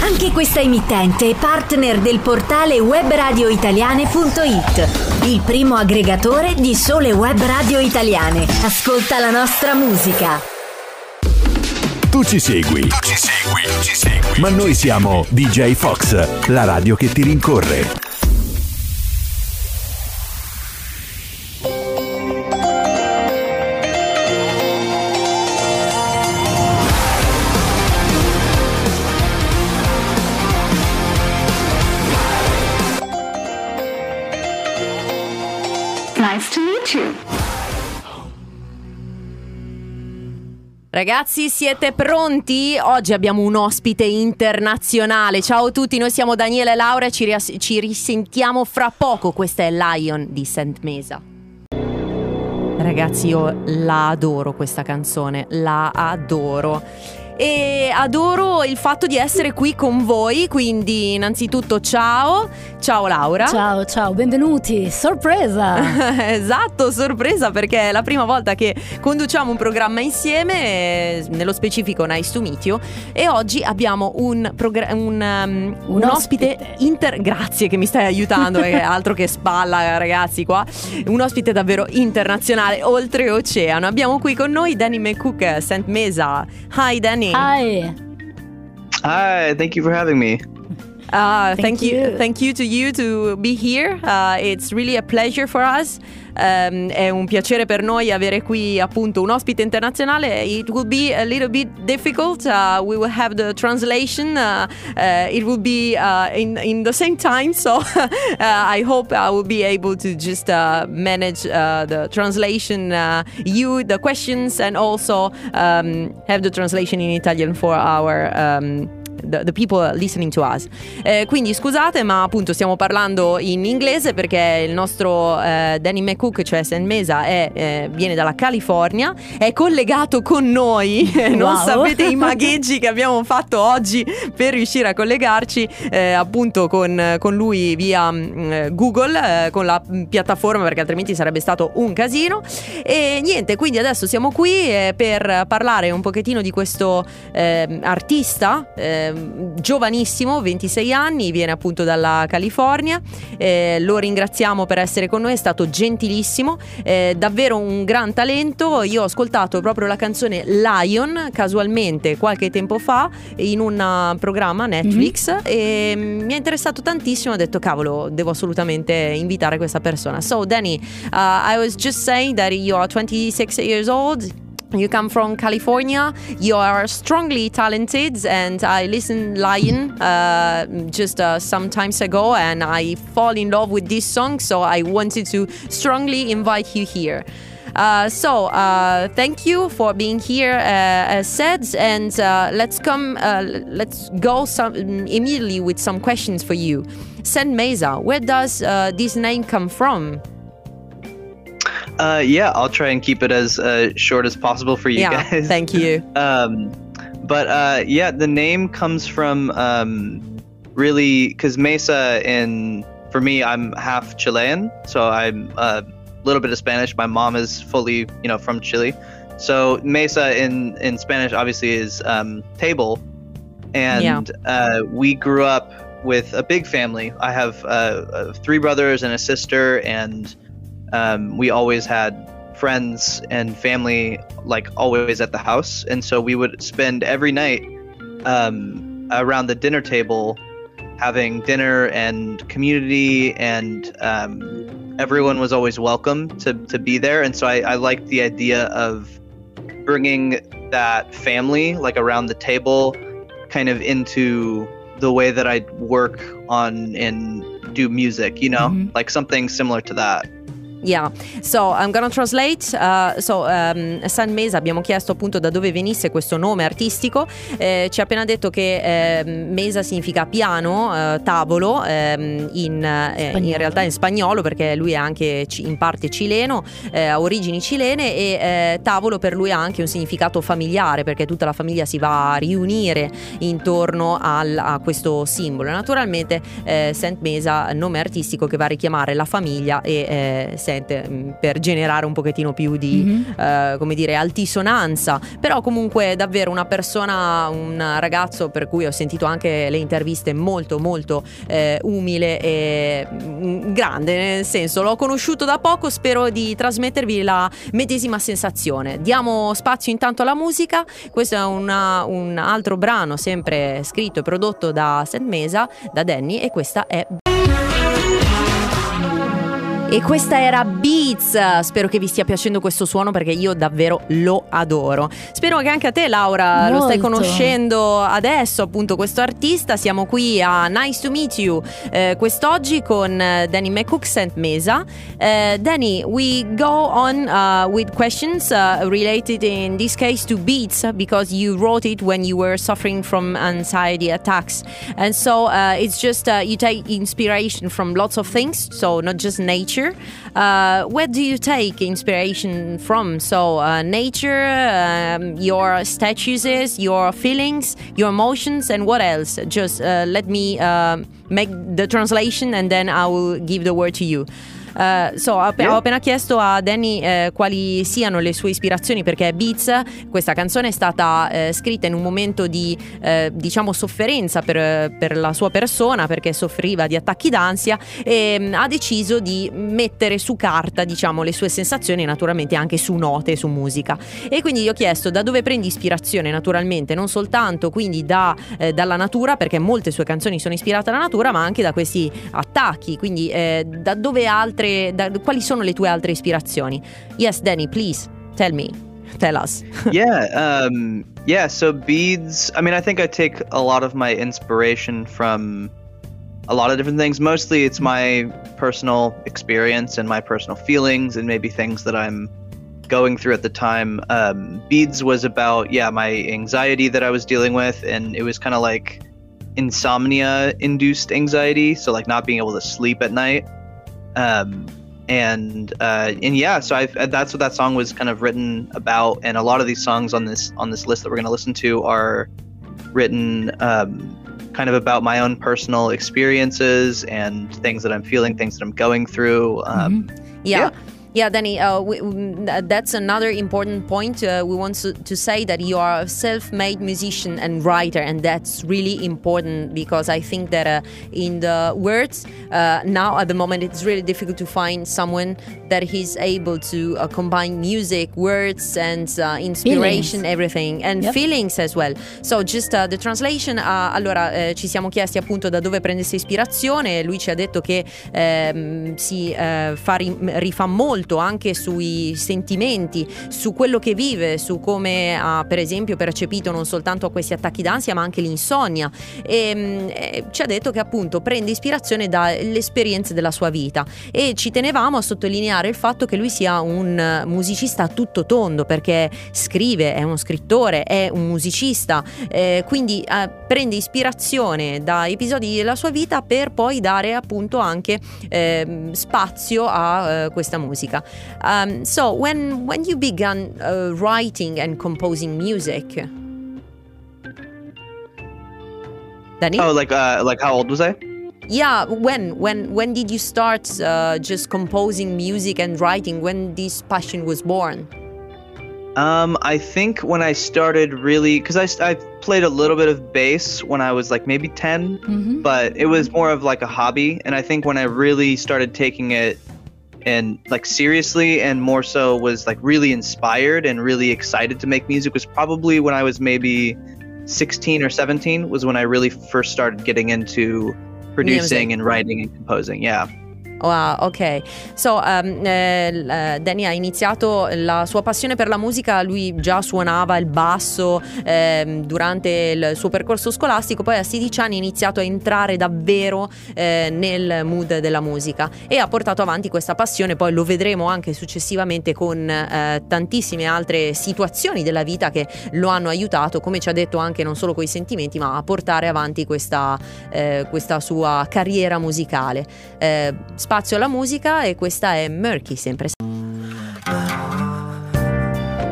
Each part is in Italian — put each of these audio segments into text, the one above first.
Anche questa emittente è partner del portale webradioitaliane.it, il primo aggregatore di sole web radio italiane. Ascolta la nostra musica. Tu ci segui. Tu ci segui. Ci segui. Ma noi siamo DJ Fox, la radio che ti rincorre. Ragazzi, siete pronti? Oggi abbiamo un ospite internazionale. Ciao a tutti, noi siamo Daniele e Laura ci, rias- ci risentiamo fra poco. Questa è Lion di Saint Mesa. Ragazzi, io la adoro questa canzone, la adoro. E adoro il fatto di essere qui con voi, quindi innanzitutto ciao, ciao Laura. Ciao, ciao, benvenuti. Sorpresa! esatto, sorpresa perché è la prima volta che conduciamo un programma insieme, eh, nello specifico Nice to Meet You, e oggi abbiamo un, progra- un, um, un Un ospite, ospite. inter... Grazie che mi stai aiutando, è altro che spalla ragazzi qua. Un ospite davvero internazionale, oltreoceano. Abbiamo qui con noi Danny McCook, St. Mesa. Hi Danny. Hi. Hi, thank you for having me. Uh, thank, Thank you. you. thank you to you to be here. Uh, it's really a pleasure for us. Um, è un piacere per noi avere qui appunto un ospite internazionale. It will be a little bit difficult. Uh, we will have the translation. Uh, uh, it will be uh, in in the same time. So uh, I hope I will be able to just uh, manage uh, the translation. Uh, you the questions and also um, have the translation in Italian for our. Um, the, the people listening to us. Eh, quindi scusate, ma appunto stiamo parlando in inglese perché il nostro eh, Danny McCook, cioè San Mesa, è, eh, viene dalla California, è collegato con noi. non Wow. sapete i magheggi che abbiamo fatto oggi per riuscire a collegarci eh, appunto con, con lui via mm, eh, Google, eh, con la mm, piattaforma perché altrimenti sarebbe stato un casino. E niente, quindi adesso siamo qui eh, per parlare un pochettino di questo ehm, artista ehm, giovanissimo, 26 anni, viene appunto dalla California. Eh, lo ringraziamo per essere con noi, è stato gentilissimo, eh, davvero un gran talento. Io ho ascoltato proprio la canzone Lion casualmente qualche tempo fa in un uh, programma Netflix e mm, mi è interessato tantissimo. Ho detto, cavolo, devo assolutamente invitare questa persona. So, Danny, uh, I was just saying that you are 26 years old. You come from California. You are strongly talented, and I listened Lion uh, just uh, some times ago, and I fall in love with this song. So I wanted to strongly invite you here. Uh, so uh, thank you for being here, uh, as said, and uh, let's come. Let's go some, immediately with some questions for you. Saint Mesa, where does this name come from? Uh, yeah, I'll try and keep it as uh, short as possible for you yeah, guys. thank you. Um, but uh, yeah, the name comes from um, really because Mesa in for me, I'm half Chilean, so I'm a little bit of Spanish. My mom is fully, you know, from Chile. So Mesa in in Spanish obviously is um, table, and uh, we grew up with a big family. I have uh, uh, three brothers and a sister, and um, we always had friends and family like always at the house. And so we would spend every night um, around the dinner table having dinner and community and um, everyone was always welcome to, to be there. And so I, I liked the idea of bringing that family like around the table kind of into the way that I work on and do music you know? Mhm. like something similar to that Yeah, so I'm gonna translate. Uh, so, um, San Mesa abbiamo chiesto appunto da dove venisse questo nome artistico. Eh, ci ha appena detto che eh, Mesa significa piano, eh, tavolo, ehm, in, eh, in realtà in spagnolo perché lui è anche ci- in parte cileno, eh, ha origini cilene e eh, tavolo per lui ha anche un significato familiare perché tutta la famiglia si va a riunire intorno al- a questo simbolo. Naturalmente eh, Saint Mesa, nome artistico che va a richiamare la famiglia e eh, Saint divertente mh, per generare un pochettino più di, Mhm. eh, come dire, altisonanza. Però comunque davvero una persona, un ragazzo per cui ho sentito anche le interviste molto molto eh, umile e mm, grande, nel senso l'ho conosciuto da poco, spero di trasmettervi la medesima sensazione. Diamo spazio intanto alla musica, questo è una- un altro brano sempre scritto e prodotto da St. Mesa, da Danny e questa è e questa era Beats, spero che vi stia piacendo questo suono perché io davvero lo adoro. Spero che anche a te Laura lo stai Molto. conoscendo adesso appunto questo artista, siamo qui a Nice to Meet You eh, quest'oggi con eh, Danny McCook St. Mesa. Eh, Danny, we go on uh, with questions uh, related in this case to Beats because you wrote it when you were suffering from anxiety attacks and so uh, it's just uh, you take inspiration from lots of things so not just nature uh, where do you take inspiration from? So uh, nature um, your statues your feelings your emotions and what else? Just uh, let me um make the translation and then i will give the word to you Uh, so, ho, Yeah. ho appena chiesto a Danny eh, quali siano le sue ispirazioni perché Beats, questa canzone è stata eh, scritta in un momento di eh, diciamo sofferenza per, per la sua persona perché soffriva di attacchi d'ansia e mm, ha deciso di mettere su carta diciamo le sue sensazioni naturalmente anche su note, su musica e quindi gli ho chiesto da dove prendi ispirazione naturalmente non soltanto quindi da, eh, dalla natura perché molte sue canzoni sono ispirate alla natura ma anche da questi attacchi quindi eh, da dove altre da- quali sono le tue altre ispirazioni yes Danny please tell me tell us yeah, um, yeah. So beads. I mean, I think I take a lot of my inspiration from a lot of different things. Mostly, it's my personal experience and my personal feelings, and maybe things that I'm going through at the time. Um, beads was about yeah my anxiety that I was dealing with, and it was kind of like insomnia-induced anxiety. So like not being able to sleep at night. Um, and uh, and yeah, so I that's what that song was kind of written about, and a lot of these songs on this on this list that we're going to listen to are written um, kind of about my own personal experiences and things that I'm feeling, things that I'm going through. Um, Yeah. Yeah, Danny, uh, we, mm, that's another important point. Uh, we want to, to say that you are a self made musician and writer, and that's really important because I think that uh, in the words, uh, now at the moment, it's really difficult to find someone that is able to uh, combine music, words, and uh, inspiration, Feelings. everything, and Yep. feelings as well. So, just uh, the translation. uh, allora, ci siamo chiesti appunto da dove prendesse ispirazione. Lui ci ha detto che ehm, si eh, fa ri- rifà molto anche sui sentimenti, su quello che vive, su come ha per esempio percepito non soltanto questi attacchi d'ansia ma anche l'insonnia. E, mm, e ci ha detto che appunto prende ispirazione dalle esperienze della sua vita. E ci tenevamo a sottolineare il fatto che lui sia un eh, musicista a tutto tondo perché scrive, è uno scrittore, è un musicista, eh, quindi eh, prende ispirazione da episodi della sua vita per poi dare appunto anche ehm, spazio a eh, questa musica. Um, so when when you began uh, writing and composing music, Danny? oh, like uh, like how old was I? Yeah, when when when did you start uh, just composing music and writing? When this passion was born? Um, I think when I started really, because I, I played a little bit of bass when I was like maybe 10, Mhm. but it was more of like a hobby. And I think when I really started taking it and like seriously and more so was like really inspired and really excited to make music was probably when I was maybe 16 or 17 was when I really first started getting into producing and writing and composing. Yeah. Wow, ok. So, um, eh, eh, Danny ha iniziato la sua passione per la musica, lui già suonava il basso ehm, durante il suo percorso scolastico, poi a 16 anni ha iniziato a entrare davvero eh, nel mood della musica e ha portato avanti questa passione, poi lo vedremo anche successivamente con eh, tantissime altre situazioni della vita che lo hanno aiutato, come ci ha detto anche non solo coi sentimenti, ma a portare avanti questa, eh, questa sua carriera musicale. Eh, spazio alla musica e questa è Murky sempre.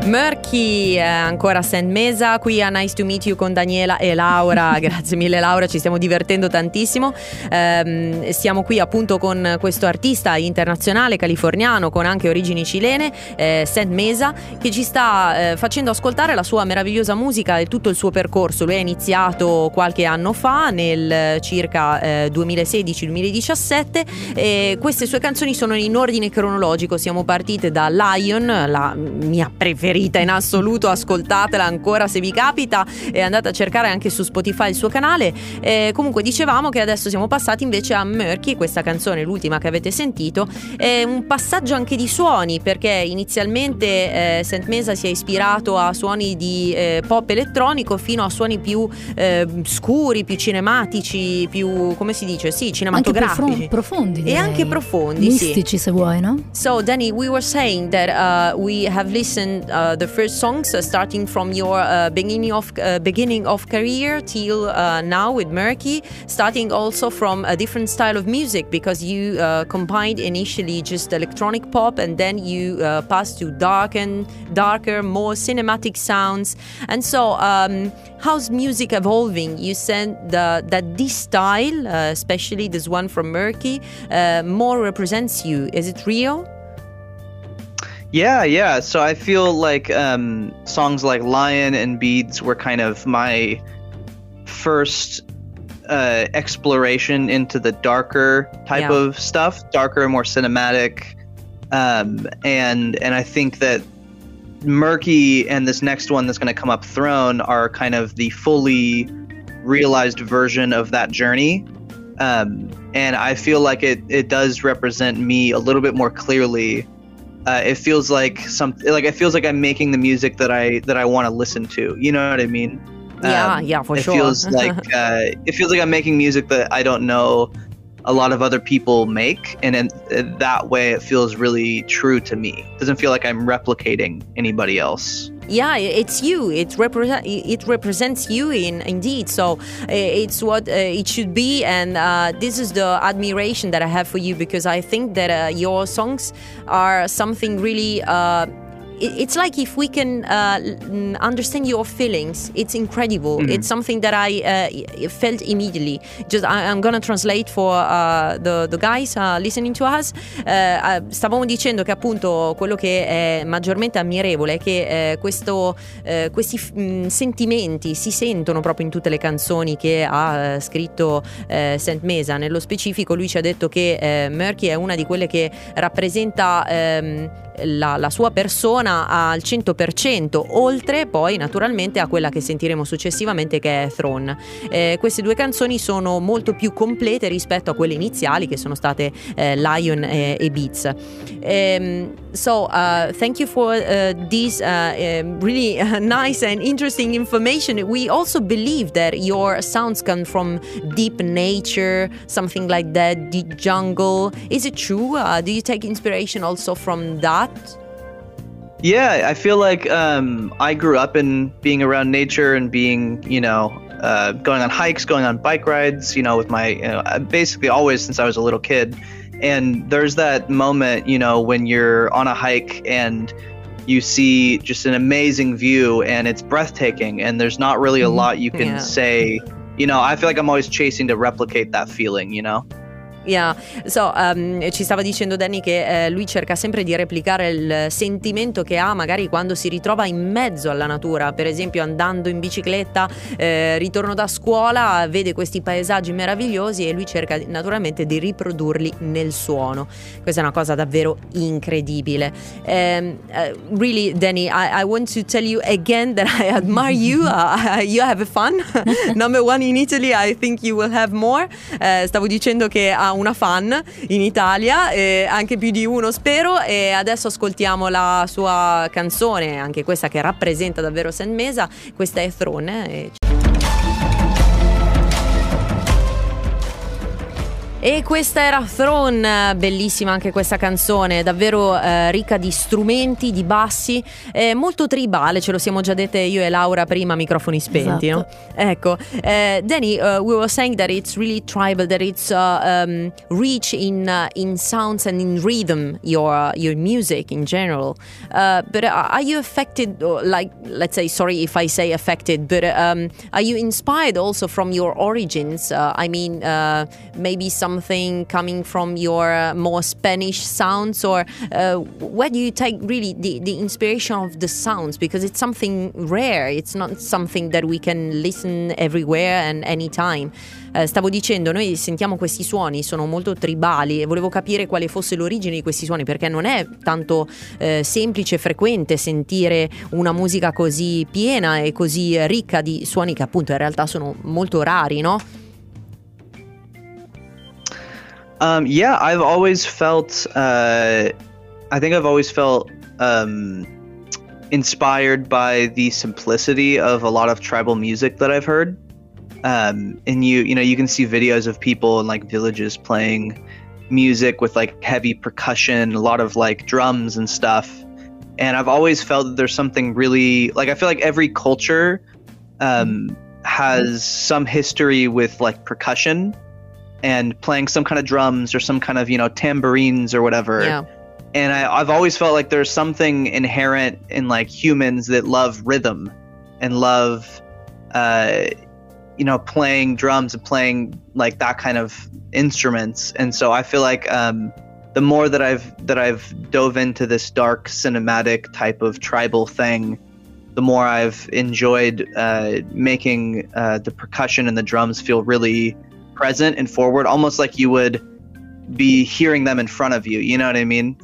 Murky, eh, ancora St. Mesa, qui a Nice to Meet You con Daniela e Laura, grazie mille Laura, ci stiamo divertendo tantissimo, eh, siamo qui appunto con questo artista internazionale californiano con anche origini cilene, eh, St. Mesa, che ci sta eh, facendo ascoltare la sua meravigliosa musica e tutto il suo percorso, lui ha iniziato qualche anno fa, nel circa 2016-2017 e queste sue canzoni sono in ordine cronologico, siamo partite da Lion, la mia preferita preferita in assoluto, ascoltatela ancora se vi capita e andate a cercare anche su Spotify il suo canale. Eh, comunque dicevamo che adesso siamo passati invece a Murky, questa canzone, l'ultima che avete sentito, è un passaggio anche di suoni perché inizialmente eh, St. Mesa si è ispirato a suoni di eh, pop elettronico fino a suoni più eh, scuri, più cinematici, più come si dice? Sì, cinematografici. Anche profondi. Direi. E anche profondi, Mistici sì. se vuoi, no? So Danny, we were saying that uh, we have listened Uh, the first songs, uh, starting from your uh, beginning of beginning of career till now with Murky, starting also from a different style of music because you combined initially just electronic pop and then you passed to dark and darker, more cinematic sounds. And so, um, how's music evolving? You said the, that this style, uh, especially this one from Murky, uh, more represents you. Is it real? Yeah, yeah. So I feel like um, songs like Lion and Beads were kind of my first uh, exploration into the darker type yeah. of stuff, darker, more cinematic. Um, and and I think that Murky and this next one that's going to come up, Throne, are kind of the fully realized version of that journey. Um, and I feel like it it does represent me a little bit more clearly uh, it feels like something like it feels like I'm making the music that I that I want to listen to. You know what I mean? Yeah, um, yeah, for it sure. It feels like uh, it feels like I'm making music that I don't know a lot of other people make, and in, in that way, it feels really true to me. It doesn't feel like I'm replicating anybody else yeah it's you. It represent it represents you in indeed. So it's what uh, it should be. And uh, this is the admiration that i have for you because i think that uh, your songs are something really it's like if we can uh, understand your feelings, it's incredible. Mm-hmm. It's something that I uh, felt immediately. Just I, am gonna translate for uh, the, the, guys uh, listening to us. Uh, uh, stavamo dicendo che appunto quello che è maggiormente ammirevole è che questo, questi f- mh, sentimenti si sentono proprio in tutte le canzoni che ha scritto St. Mesa. Nello specifico lui ci ha detto che Murky è una di quelle che rappresenta um, la, la, sua persona al 100%, oltre poi naturalmente a quella che sentiremo successivamente che è Throne. Eh, queste due canzoni sono molto più complete rispetto a quelle iniziali che sono state eh, Lion e, e Beats. Um, so uh, thank you for uh, this uh, um, really nice and interesting information. We also believe that your sounds come from deep nature, something like that, deep jungle. Is it true? Uh, do you take inspiration also from that? Yeah, I feel like um, I grew up in being around nature and being, you know, uh, going on hikes, going on bike rides, you know, with my, you know, basically always since I was a little kid. And there's that moment, you know, when you're on a hike and you see just an amazing view and it's breathtaking and there's not really a mm-hmm. lot you can yeah. say. You know, I feel like I'm always chasing to replicate that feeling, you know? Yeah, so um, ci stava dicendo Danny che eh, lui cerca sempre di replicare il sentimento che ha magari quando si ritrova in mezzo alla natura, per esempio andando in bicicletta, eh, ritorno da scuola, vede questi paesaggi meravigliosi e lui cerca naturalmente di riprodurli nel suono. Questa è una cosa davvero incredibile. Um, uh, really, Danny, I, I, want to tell you again that I admire you. Uh, you have fun. Number one in Italy, I think you will have more. Uh, stavo dicendo che ha una fan in Italia, eh, anche più di uno spero, e adesso ascoltiamo la sua canzone, anche questa che rappresenta davvero St. Mesa, questa è Throne. Eh, E questa era Throne, bellissima anche questa canzone, davvero eh, ricca di strumenti, di bassi, eh, molto tribale, ce lo siamo già dette io e Laura prima, microfoni spenti, Esatto. no? Ecco, eh, Danny, uh, we were saying that it's really tribal, that it's uh, um, rich in uh, in sounds and in rhythm, your your music in general. Uh, but uh, are you affected, like, let's say, sorry if I say affected, but um, are you inspired also from your origins? Uh, I mean, uh, maybe something coming from your uh, more Spanish sounds, or uh, where do you take really the, the inspiration of the sounds? Because it's something rare, it's not something that we can listen everywhere and anytime. Eh, stavo dicendo, noi sentiamo questi suoni, sono molto tribali e volevo capire quale fosse l'origine di questi suoni perché non è tanto eh, semplice e frequente sentire una musica così piena e così ricca di suoni che appunto in realtà sono molto rari, no? Um, yeah, I've always felt. Uh, I think I've always felt um, inspired by the simplicity of a lot of tribal music that I've heard. Um, and you, you know, you can see videos of people in like villages playing music with like heavy percussion, a lot of like drums and stuff. And I've always felt that there's something really like I feel like every culture um, has some history with like percussion and playing some kind of drums or some kind of you know tambourines or whatever Yeah. and I, i've always felt like there's something inherent in like humans that love rhythm and love uh you know playing drums and playing like that kind of instruments and so i feel like um the more that i've that i've dove into this dark cinematic type of tribal thing the more i've enjoyed uh making uh the percussion and the drums feel really present and forward almost like you would be hearing them in front of you. You know what i mean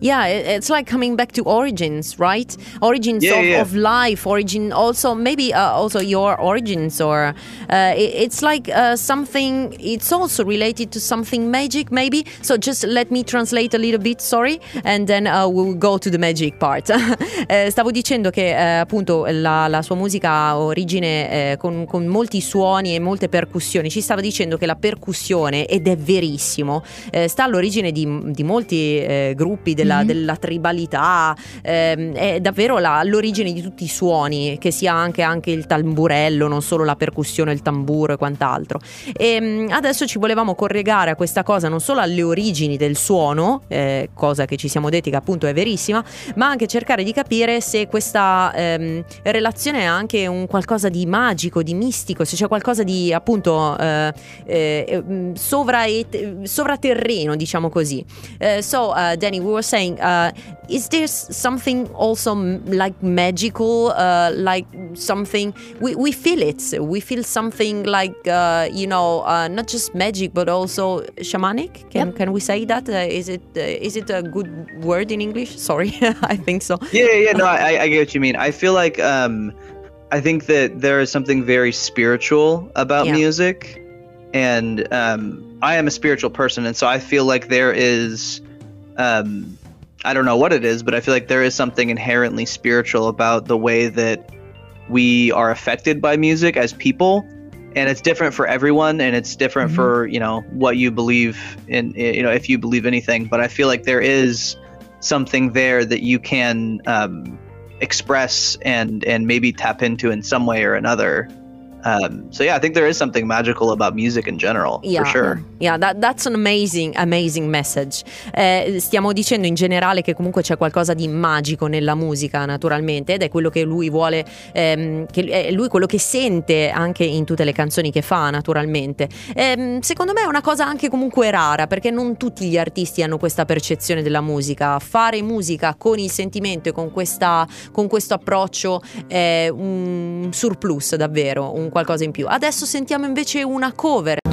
Yeah, it- it's like coming back to origins, right? Origins Yeah, of, yeah. of life, origin also maybe uh, also your origins, or uh, it- it's like uh, something. It's also related to something magic, maybe. So just let me translate a little bit, sorry, and then uh, we'll go to the magic part. Eh, stavo dicendo che eh, appunto la, la sua musica ha origine eh, con, con molti suoni e molte percussioni. Ci stava dicendo che la percussione, ed è verissimo, sta all'origine di, di molti gruppi della, Mhm. della tribalità, ehm, è davvero la- l'origine di tutti i suoni, che sia anche, anche il tamburello, non solo la percussione, il tamburo e quant'altro. E mm, adesso ci volevamo corregare a questa cosa, non solo alle origini del suono, eh, cosa che ci siamo detti che appunto è verissima, ma anche cercare di capire se questa ehm, relazione ha anche un qualcosa di magico, di mistico, se c'è qualcosa di appunto eh, eh, mm, sovra- sovraterreno, diciamo così. Uh, so, uh, Danny, we were saying, uh, is there something also m- like magical, uh, like something we, we feel it? We feel something like uh, you know, uh, not just magic but also shamanic. Can Yep. can we say that? Uh, is it uh, is it a good word in English? Sorry, I think so. Yeah, yeah, no, I, I get what you mean. I feel like um, I think that there is something very spiritual about Yeah. music, and um, I am a spiritual person, and so I feel like there is, um, I don't know what it is, but I feel like there is something inherently spiritual about the way that we are affected by music as people. And it's different for everyone, and it's different Mhm. for you know what you believe in. You know, if you believe anything, but I feel like there is something there that you can um, express and and maybe tap into in some way or another. Um, so yeah, I think there is something magical about music in general, Yeah, for sure. yeah, that- that's an amazing, amazing message. Eh, stiamo dicendo in generale che comunque c'è qualcosa di magico nella musica, naturalmente, ed è quello che lui vuole, ehm, che è lui quello che sente anche in tutte le canzoni che fa, naturalmente. Ehm, secondo me è una cosa anche comunque rara, perché non tutti gli artisti hanno questa percezione della musica. Fare musica con il sentimento e con, questa, con questo approccio è un surplus, davvero, un qualcosa in più. Adesso sentiamo invece una cover.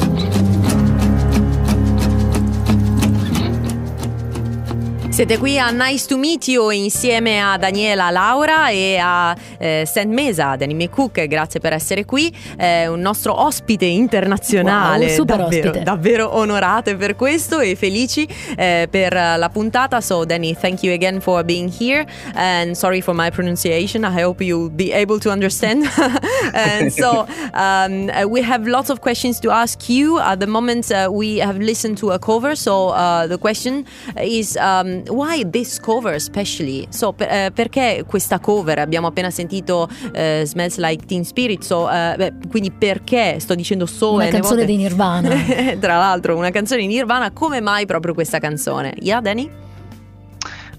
Siete qui a Nice to Meet You insieme a Daniela Laura e a eh, St. Mesa, Danny McCook, grazie per essere qui, eh, un nostro ospite internazionale, wow, super davvero, ospite. davvero onorate per questo e felici eh, per la puntata. So Danny, thank you again for being here and sorry for my pronunciation. I hope you'll be able to understand. and so um, uh, we have lots of questions to ask you. At the moment uh, we have listened to a cover, so uh, the question is um, why this cover especially? So per, eh, perché questa cover? Abbiamo appena sentito eh, Smells Like Teen Spirit, so, eh, beh, quindi perché sto dicendo so Una canzone volte- dei Nirvana. Tra l'altro una canzone di Nirvana, come mai proprio questa canzone? Yeah, Danny?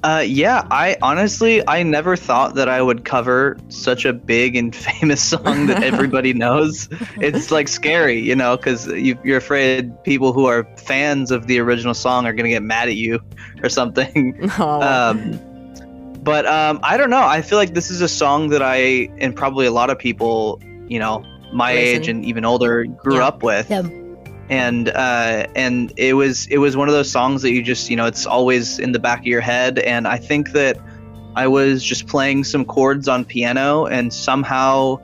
Uh, yeah, I honestly, I never thought that I would cover such a big and famous song that everybody knows. It's like scary, you know, because you, you're afraid people who are fans of the original song are going to get mad at you or something. No. Um, but um, I don't know. I feel like this is a song that I, and probably a lot of people, you know, my Listen. age and even older, grew Yeah. up with Yeah. And uh, and it was it was one of those songs that you just you know it's always in the back of your head. And i think that i was just playing some chords on piano and somehow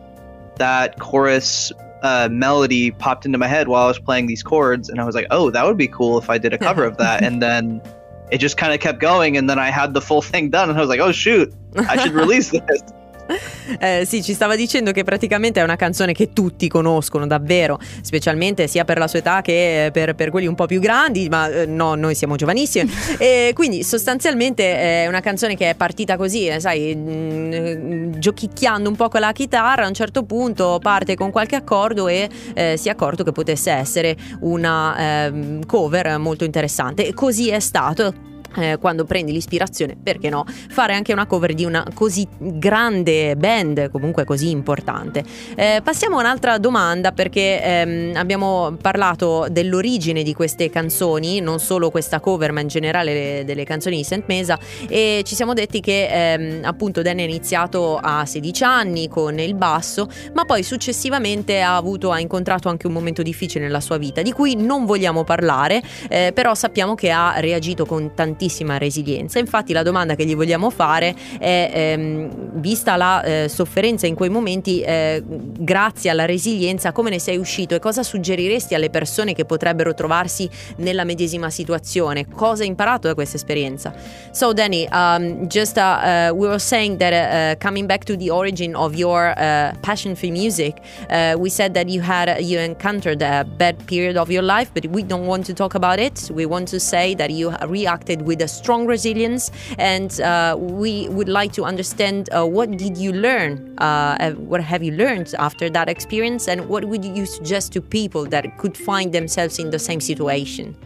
that chorus uh, melody popped into my head while i was playing these chords. And i was like oh that would be cool if i did a cover of that. And then it just kind of kept going. And then i had the full thing done and i was like oh shoot. I should release this Eh, sì, ci stava dicendo che praticamente è una canzone che tutti conoscono davvero, specialmente sia per la sua età che per, per quelli un po' più grandi, ma eh, no, noi siamo giovanissimi. e quindi sostanzialmente è una canzone che è partita così, eh, sai, mm, giochicchiando un po' con la chitarra, a un certo punto parte con qualche accordo e eh, si è accorto che potesse essere una ehm, cover molto interessante. E così è stato. Eh, quando prendi l'ispirazione, perché no, fare anche una cover di una così grande band, comunque così importante. Eh, passiamo a un'altra domanda perché ehm, abbiamo parlato dell'origine di queste canzoni, non solo questa cover, ma in generale le- delle canzoni di Saint Mesa e ci siamo detti che ehm, appunto Danny ha iniziato a 16 anni con il basso, ma poi successivamente ha avuto ha incontrato anche un momento difficile nella sua vita di cui non vogliamo parlare, eh, però sappiamo che ha reagito con tantissima resilienza. Infatti la domanda che gli vogliamo fare è, ehm, vista la eh, sofferenza in quei momenti, eh, grazie alla resilienza, come ne sei uscito e cosa suggeriresti alle persone che potrebbero trovarsi nella medesima situazione? Cosa hai imparato da questa esperienza? So Danny, um, just uh, uh, we were saying that uh, coming back to the origin of your uh, passion for music, uh, we said that you had you encountered a bad period of your life, but we don't want to talk about it. We want to say that you reacted with a strong resilience, and uh, we would like to understand uh, what did you learn, uh, what have you learned after that experience, and what would you suggest to people that could find themselves in the same situation?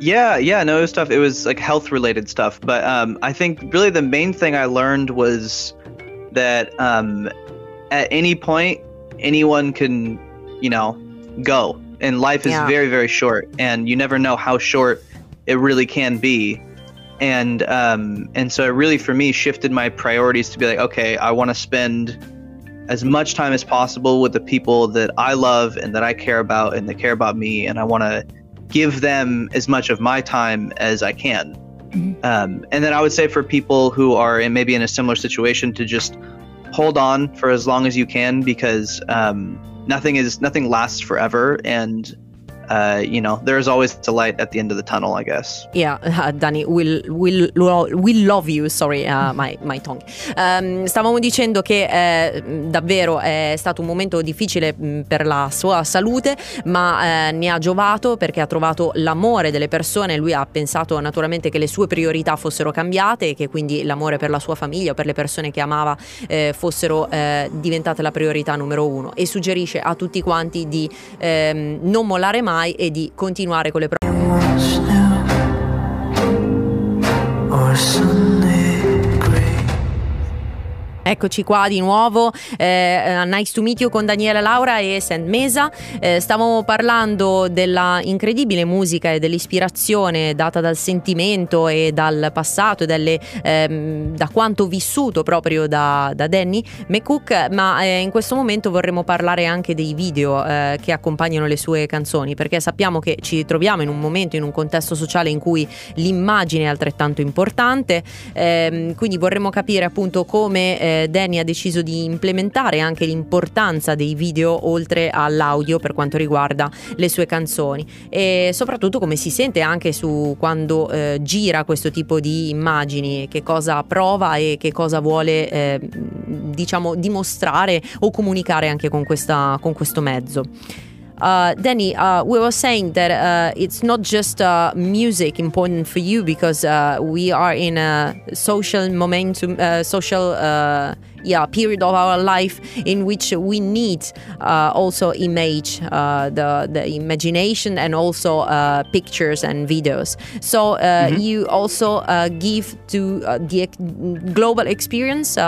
Yeah, yeah, no, it was stuff. It was like health related stuff. But um, I think really the main thing I learned was that um, at any point, anyone can, you know, go. And life is Yeah. very, very short. And you never know how short it really can be. And um, and so it really for me shifted my priorities to be like, okay, I want to spend as much time as possible with the people that I love and that I care about and that care about me, and I want to give them as much of my time as I can. Mhm. Um, and then I would say for people who are in maybe in a similar situation to just hold on for as long as you can because um, nothing is nothing lasts forever, and uh, you know there is always a light at the end of the tunnel. I guess. Yeah, uh, Danny, will, will, will love you. Sorry, uh, my, my tongue. Ehm, stavamo dicendo che eh, davvero è stato un momento difficile mh, per la sua salute, ma eh, ne ha giovato perché ha trovato l'amore delle persone. Lui ha pensato naturalmente che le sue priorità fossero cambiate e che quindi l'amore per la sua famiglia o per le persone che amava eh, fossero eh, diventate la priorità numero uno. E suggerisce a tutti quanti di ehm, non mollare mai e di continuare con le proprie Eccoci qua di nuovo, eh, Nice to meet you con Daniela Laura e Sand Mesa. Eh, stavamo parlando della incredibile musica e dell'ispirazione data dal sentimento e dal passato e delle, ehm, da quanto vissuto proprio da, da Danny McCook, ma eh, in questo momento vorremmo parlare anche dei video eh, che accompagnano le sue canzoni, perché sappiamo che ci troviamo in un momento, in un contesto sociale in cui l'immagine è altrettanto importante, ehm, quindi vorremmo capire appunto come eh, Danny ha deciso di implementare anche l'importanza dei video oltre all'audio per quanto riguarda le sue canzoni e soprattutto come si sente anche su quando eh, gira questo tipo di immagini, che cosa prova e che cosa vuole eh, diciamo dimostrare o comunicare anche con, questa, con questo mezzo. Uh, Danny, uh, we were saying that uh, it's not just uh, music important for you because uh, we are in a social momentum, uh, social yeah period of our life in which we need uh, also image uh, the the imagination and also uh, pictures and videos. So uh, mm-hmm. you also uh, give to uh, the global experience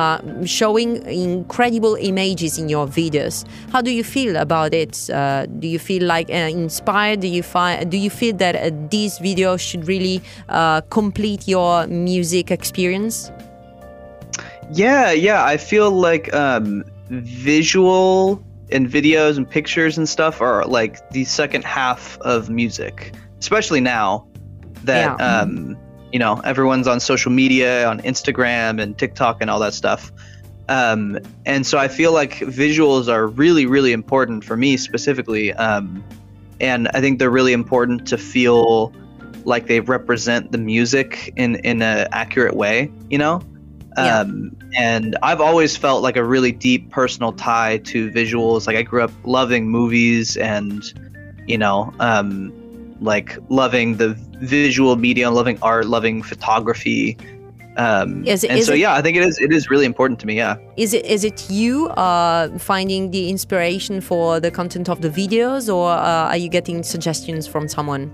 showing incredible images in your videos. How do you feel about it? Do you feel like inspired? Do you find do you feel that these videos should really complete your music experience yeah, yeah. I feel like um, visual and videos and pictures and stuff are like the second half of music, especially now that yeah. um, you know everyone's on social media, on Instagram and TikTok and all that stuff. Um, and so I feel like visuals are really, really important for me specifically. Um, and I think they're really important to feel like they represent the music in in an accurate way. You know. Yeah. Um, and I've always felt like a really deep personal tie to visuals. Like I grew up loving movies and, you know, um, like loving the visual media, loving art, loving photography. Um, is and is so, it, yeah, I think it is. It is really important to me. Yeah. Is it is it you uh, finding the inspiration for the content of the videos, or uh, are you getting suggestions from someone?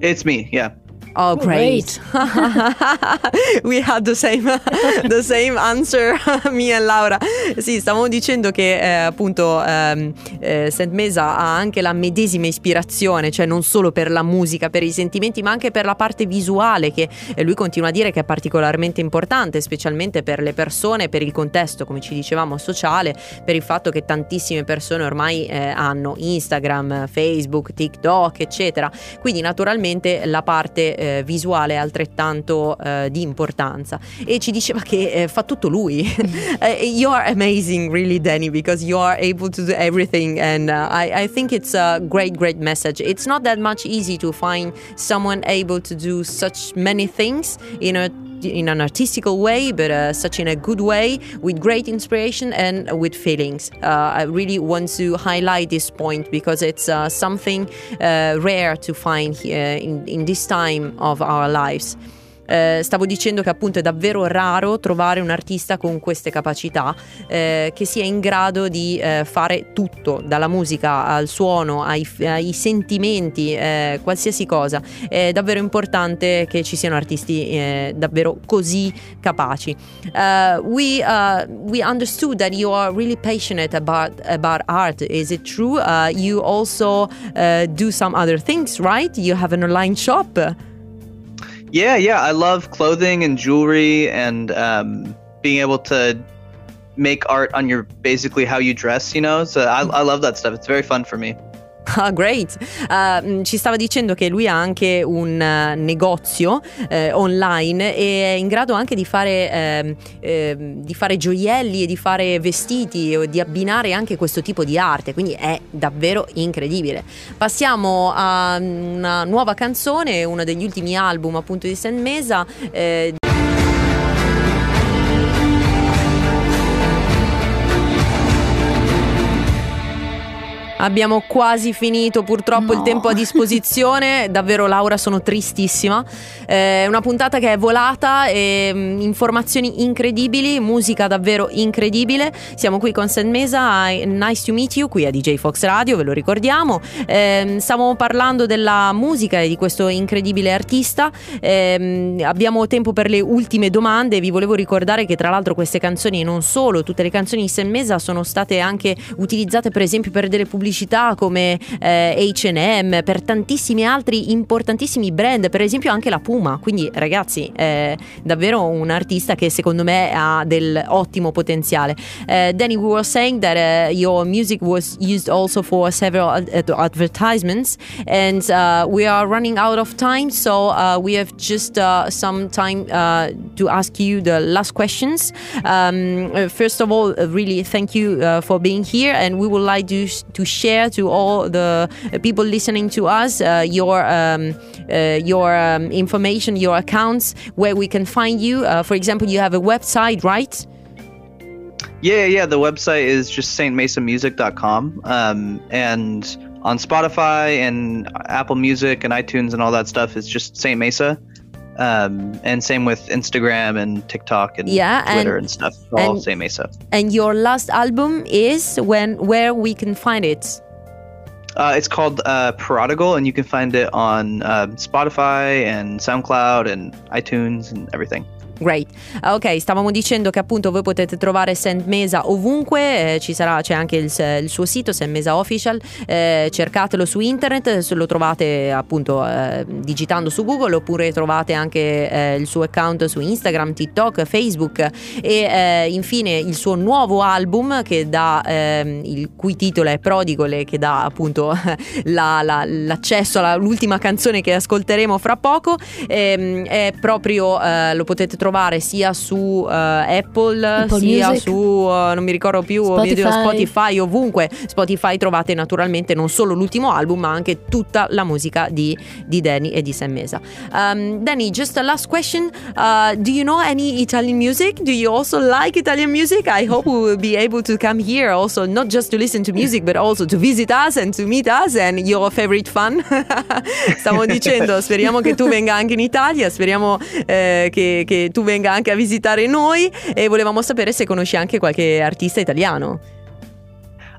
It's me. Yeah. Oh, great! We had the same, the same answer, me e Laura. Sì, stavamo dicendo che eh, appunto ehm, eh, Saint Mesa ha anche la medesima ispirazione, cioè non solo per la musica, per i sentimenti, ma anche per la parte visuale che eh, lui continua a dire che è particolarmente importante, specialmente per le persone, per il contesto, come ci dicevamo, sociale, per il fatto che tantissime persone ormai eh, hanno Instagram, Facebook, TikTok, eccetera. Quindi naturalmente la parte eh, visuale altrettanto eh, di importanza e ci diceva che eh, fa tutto lui. Eh, you are amazing really Danny because you are able to do everything and uh, I, I think it's a great great message. It's not that much easy to find someone able to do such many things in a in an artistical way, but uh, such in a good way, with great inspiration and with feelings. Uh, I really want to highlight this point because it's uh, something uh, rare to find in, in this time of our lives. Eh, stavo dicendo che appunto è davvero raro trovare un artista con queste capacità eh, che sia in grado di eh, fare tutto, dalla musica al suono, ai, ai sentimenti, eh, qualsiasi cosa. È davvero importante che ci siano artisti eh, davvero così capaci. Uh, we, uh, we understood that you are really passionate about, about art. Is it true? Uh, you also do some other things, right? You have an online shop. Yeah, yeah. I love clothing and jewelry and um, being able to make art on your basically how you dress, you know? So I, I love that stuff. It's very fun for me. Ah, great. Uh, ci stava dicendo che lui ha anche un uh, negozio uh, online e è in grado anche di fare, ehm, ehm, di fare gioielli e di fare vestiti e di abbinare anche questo tipo di arte, quindi è davvero incredibile. Passiamo a una nuova canzone, uno degli ultimi album appunto di San Mesa. Abbiamo quasi finito purtroppo No. il tempo a disposizione. Davvero Laura sono tristissima. Eh, È una puntata che è volata e mm, informazioni incredibili, musica davvero incredibile. Siamo qui con San Mesa, nice to meet you, qui a DJ Fox Radio, ve lo ricordiamo. Ehm, Stiamo parlando della musica e di questo incredibile artista. Ehm, abbiamo tempo per le ultime domande. Vi volevo ricordare che tra l'altro queste canzoni, non solo, tutte le canzoni di San Mesa sono state anche utilizzate per esempio per delle pubblicità come eh, H&M, per tantissimi altri importantissimi brand, per esempio anche la Puma. Quindi ragazzi, è davvero un artista che secondo me ha del ottimo potenziale. Eh, Danny, we were saying that uh, your music was used also for several ad- ad- advertisements, and uh, we are running out of time, so uh, we have just uh, some time uh, to ask you the last questions. Um, uh, first of all, uh, really thank you uh, for being here, and we would like to to share to all the people listening to us uh, your um, uh, your um, information, your accounts, where we can find you. Uh, for example, you have a website, right? Yeah, yeah. The website is just stmasamusic.com. Um, and on Spotify and Apple Music and iTunes and all that stuff is just Saint Mesa. Um, and same with Instagram and TikTok and Yeah, Twitter and- and, stuff. All and- Saint Mesa. And your last album is when where we can find it. Uh, it's called uh, Prodigal, and you can find it on uh, Spotify and SoundCloud and iTunes and everything. Great. Ah, Ok, stavamo dicendo che appunto voi potete trovare Sand Mesa ovunque, eh, ci sarà, c'è anche il, il suo sito Sand Mesa Official, eh, cercatelo su internet, lo trovate appunto eh, digitando su Google oppure trovate anche eh, il suo account su Instagram, TikTok, Facebook e eh, infine il suo nuovo album che dà, ehm, il cui titolo è Prodigal e che dà appunto la- la- l'accesso all'ultima canzone che ascolteremo fra poco. Ehm, è proprio, eh, lo potete trovare sia su eh, Apple, Apple sia Music. su, eh, non mi ricordo più, mio Dio, Spotify. Spotify, ovunque. Spotify trovate naturalmente non solo l'ultimo album, ma anche tutta la musica di, di Danny e di Sam Mesa. Um, Danny, just a last question. Uh, do you know any Italian music? Do you also like Italian music? I hope we will be able to come here also, not just to listen to music, but also to visit us and to meet us and your favorite fun. Stavo dicendo, speriamo che tu venga anche in Italia, speriamo eh, che, che tu venga anche a visitare noi e volevamo sapere se conosci anche qualche artista italiano.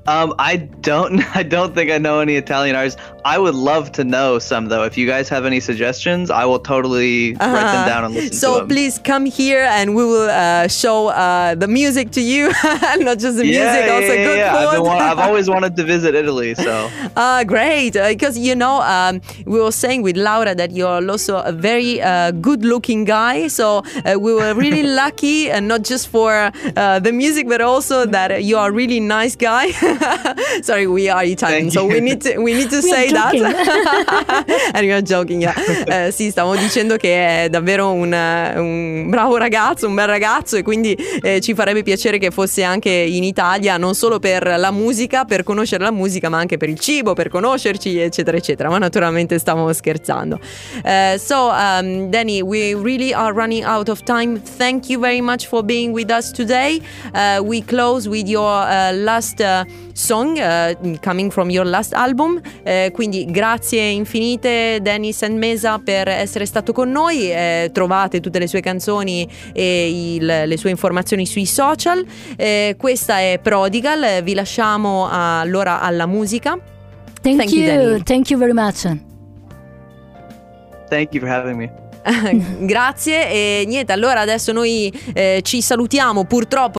Um, I don't, I don't think I know any Italian artists. I would love to know some though. If you guys have any suggestions, I will totally write them Uh-huh. down and listen so to them. So please come here and we will uh, show uh, the music to you, not just the music, yeah, also yeah, good yeah. I've, food. wa- I've always wanted to visit Italy, so Ah, great! Because you know, um, we were saying with Laura that you're also a very uh, good-looking guy. So uh, we were really lucky, and not just for uh, the music, but also that you are a really nice guy. Sorry, we are Italian, Thank so we need to we need to We are say that. and you're joking, yeah. Eh, sì, stavo dicendo che è davvero un, un bravo ragazzo, un bel ragazzo, e quindi eh, ci farebbe piacere che fosse anche in Italia, non solo per la musica, per conoscere la musica, ma anche per il cibo, per conoscerci, eccetera, eccetera. Ma naturalmente stavo scherzando. Eh, so, um, Danny, we really are running out of time. Thank you very much for being with us today. Uh, we close with your uh, last uh, song uh, coming from your last album. Eh, quindi grazie infinite Danny Mesa per essere stato con noi. Eh, trovate tutte le sue canzoni e il- le sue informazioni sui social. Eh, questa è Prodigal. Vi lasciamo allora alla musica. Thank, Thank you, you, thank you very much. thank you for having me. Grazie e niente, allora adesso noi eh, ci salutiamo purtroppo